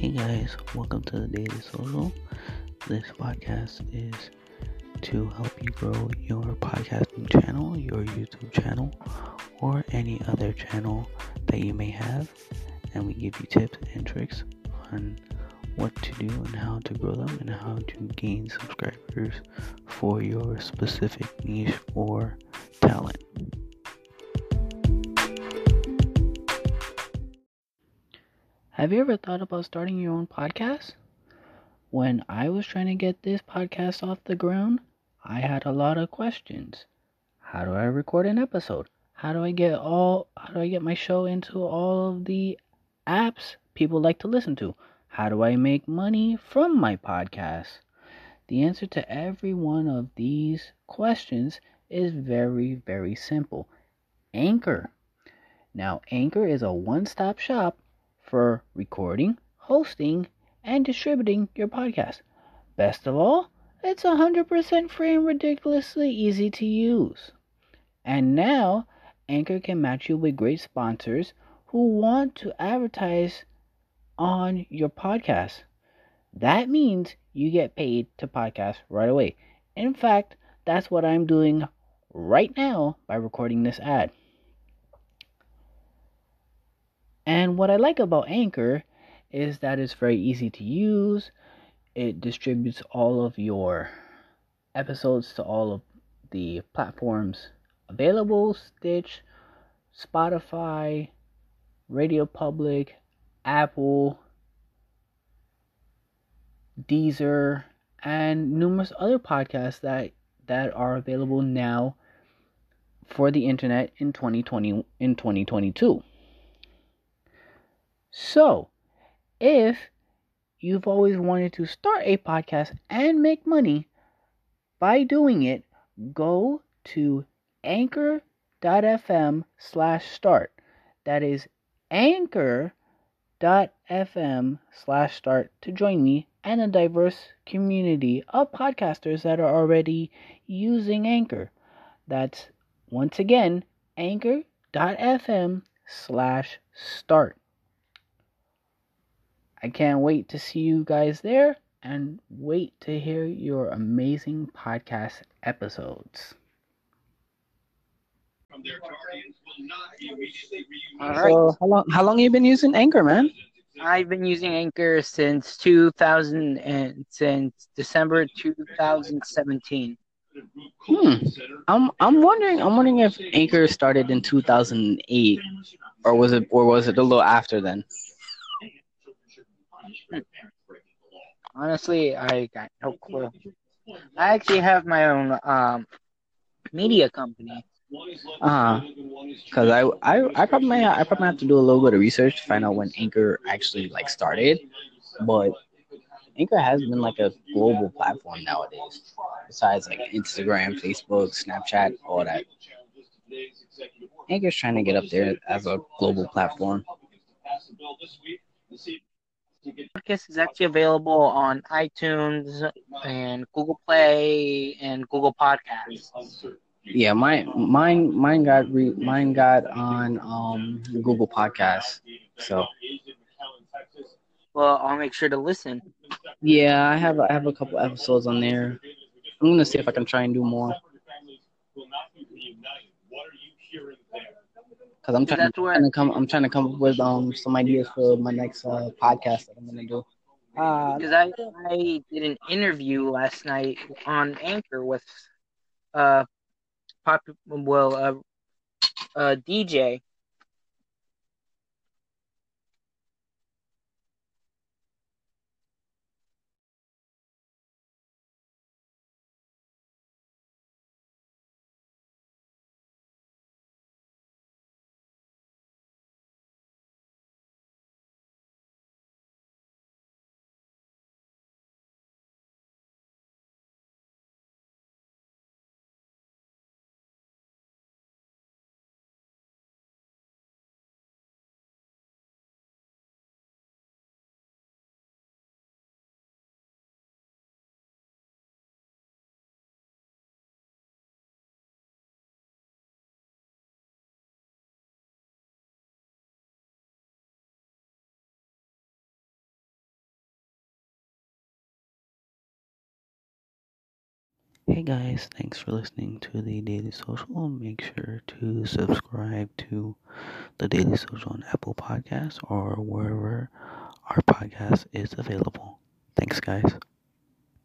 Hey guys, welcome to the Daily Social. This podcast is to help you grow your podcasting channel, your YouTube channel, or any other channel that you may have. And we give you tips and tricks on what to do and how to grow them and how to gain subscribers for your specific niche or talent. Have you ever thought about starting your own podcast? When I was trying to get this podcast off the ground, I had a lot of questions. How do I record an episode? How do I get all how do I get my show into all of the apps people like to listen to? How do I make money from my podcast? The answer to every one of these questions is very, very simple. Anchor. Now, Anchor is a one stop shop for recording, hosting, and distributing your podcast. Best of all, it's 100% free and ridiculously easy to use. And now, Anchor can match you with great sponsors who want to advertise on your podcast. That means you get paid to podcast right away. In fact, that's what I'm doing right now by recording this ad. And what I like about Anchor is that it's very easy to use. It distributes all of your episodes to all of the platforms available Stitch, Spotify, Radio Public, Apple, Deezer, and numerous other podcasts that, that are available now for the internet in 2020 in 2022. So, if you've always wanted to start a podcast and make money by doing it, go to anchor.fm slash start. That is anchor.fm slash start to join me and a diverse community of podcasters that are already using Anchor. That's once again anchor.fm slash start. I can't wait to see you guys there and wait to hear your amazing podcast episodes. All right. So how long how long have you been using Anchor, man? I've been using Anchor since 2000 and since December 2017. Hmm. I'm I'm wondering I'm wondering if Anchor started in 2008 or was it or was it a little after then? Honestly, I got no clue. I actually have my own um media company. Uh, cause I, I I probably I probably have to do a little bit of research to find out when Anchor actually like started, but Anchor has been like a global platform nowadays. Besides like Instagram, Facebook, Snapchat, all that. Anchor's trying to get up there as a global platform. Podcast is actually available on iTunes and Google Play and Google Podcasts. Yeah, mine mine mine got re, mine got on um Google Podcasts. So Well, I'll make sure to listen. yeah, I have I have a couple episodes on there. I'm gonna see if I can try and do more. Cause I'm trying, to, where- trying to come. I'm trying to come up with um some ideas for my next uh, podcast that I'm gonna do. Uh, Because I, I did an interview last night on Anchor with uh pop well uh, uh DJ Hey guys, thanks for listening to the Daily Social. Make sure to subscribe to the Daily Social on Apple Podcasts or wherever our podcast is available. Thanks, guys.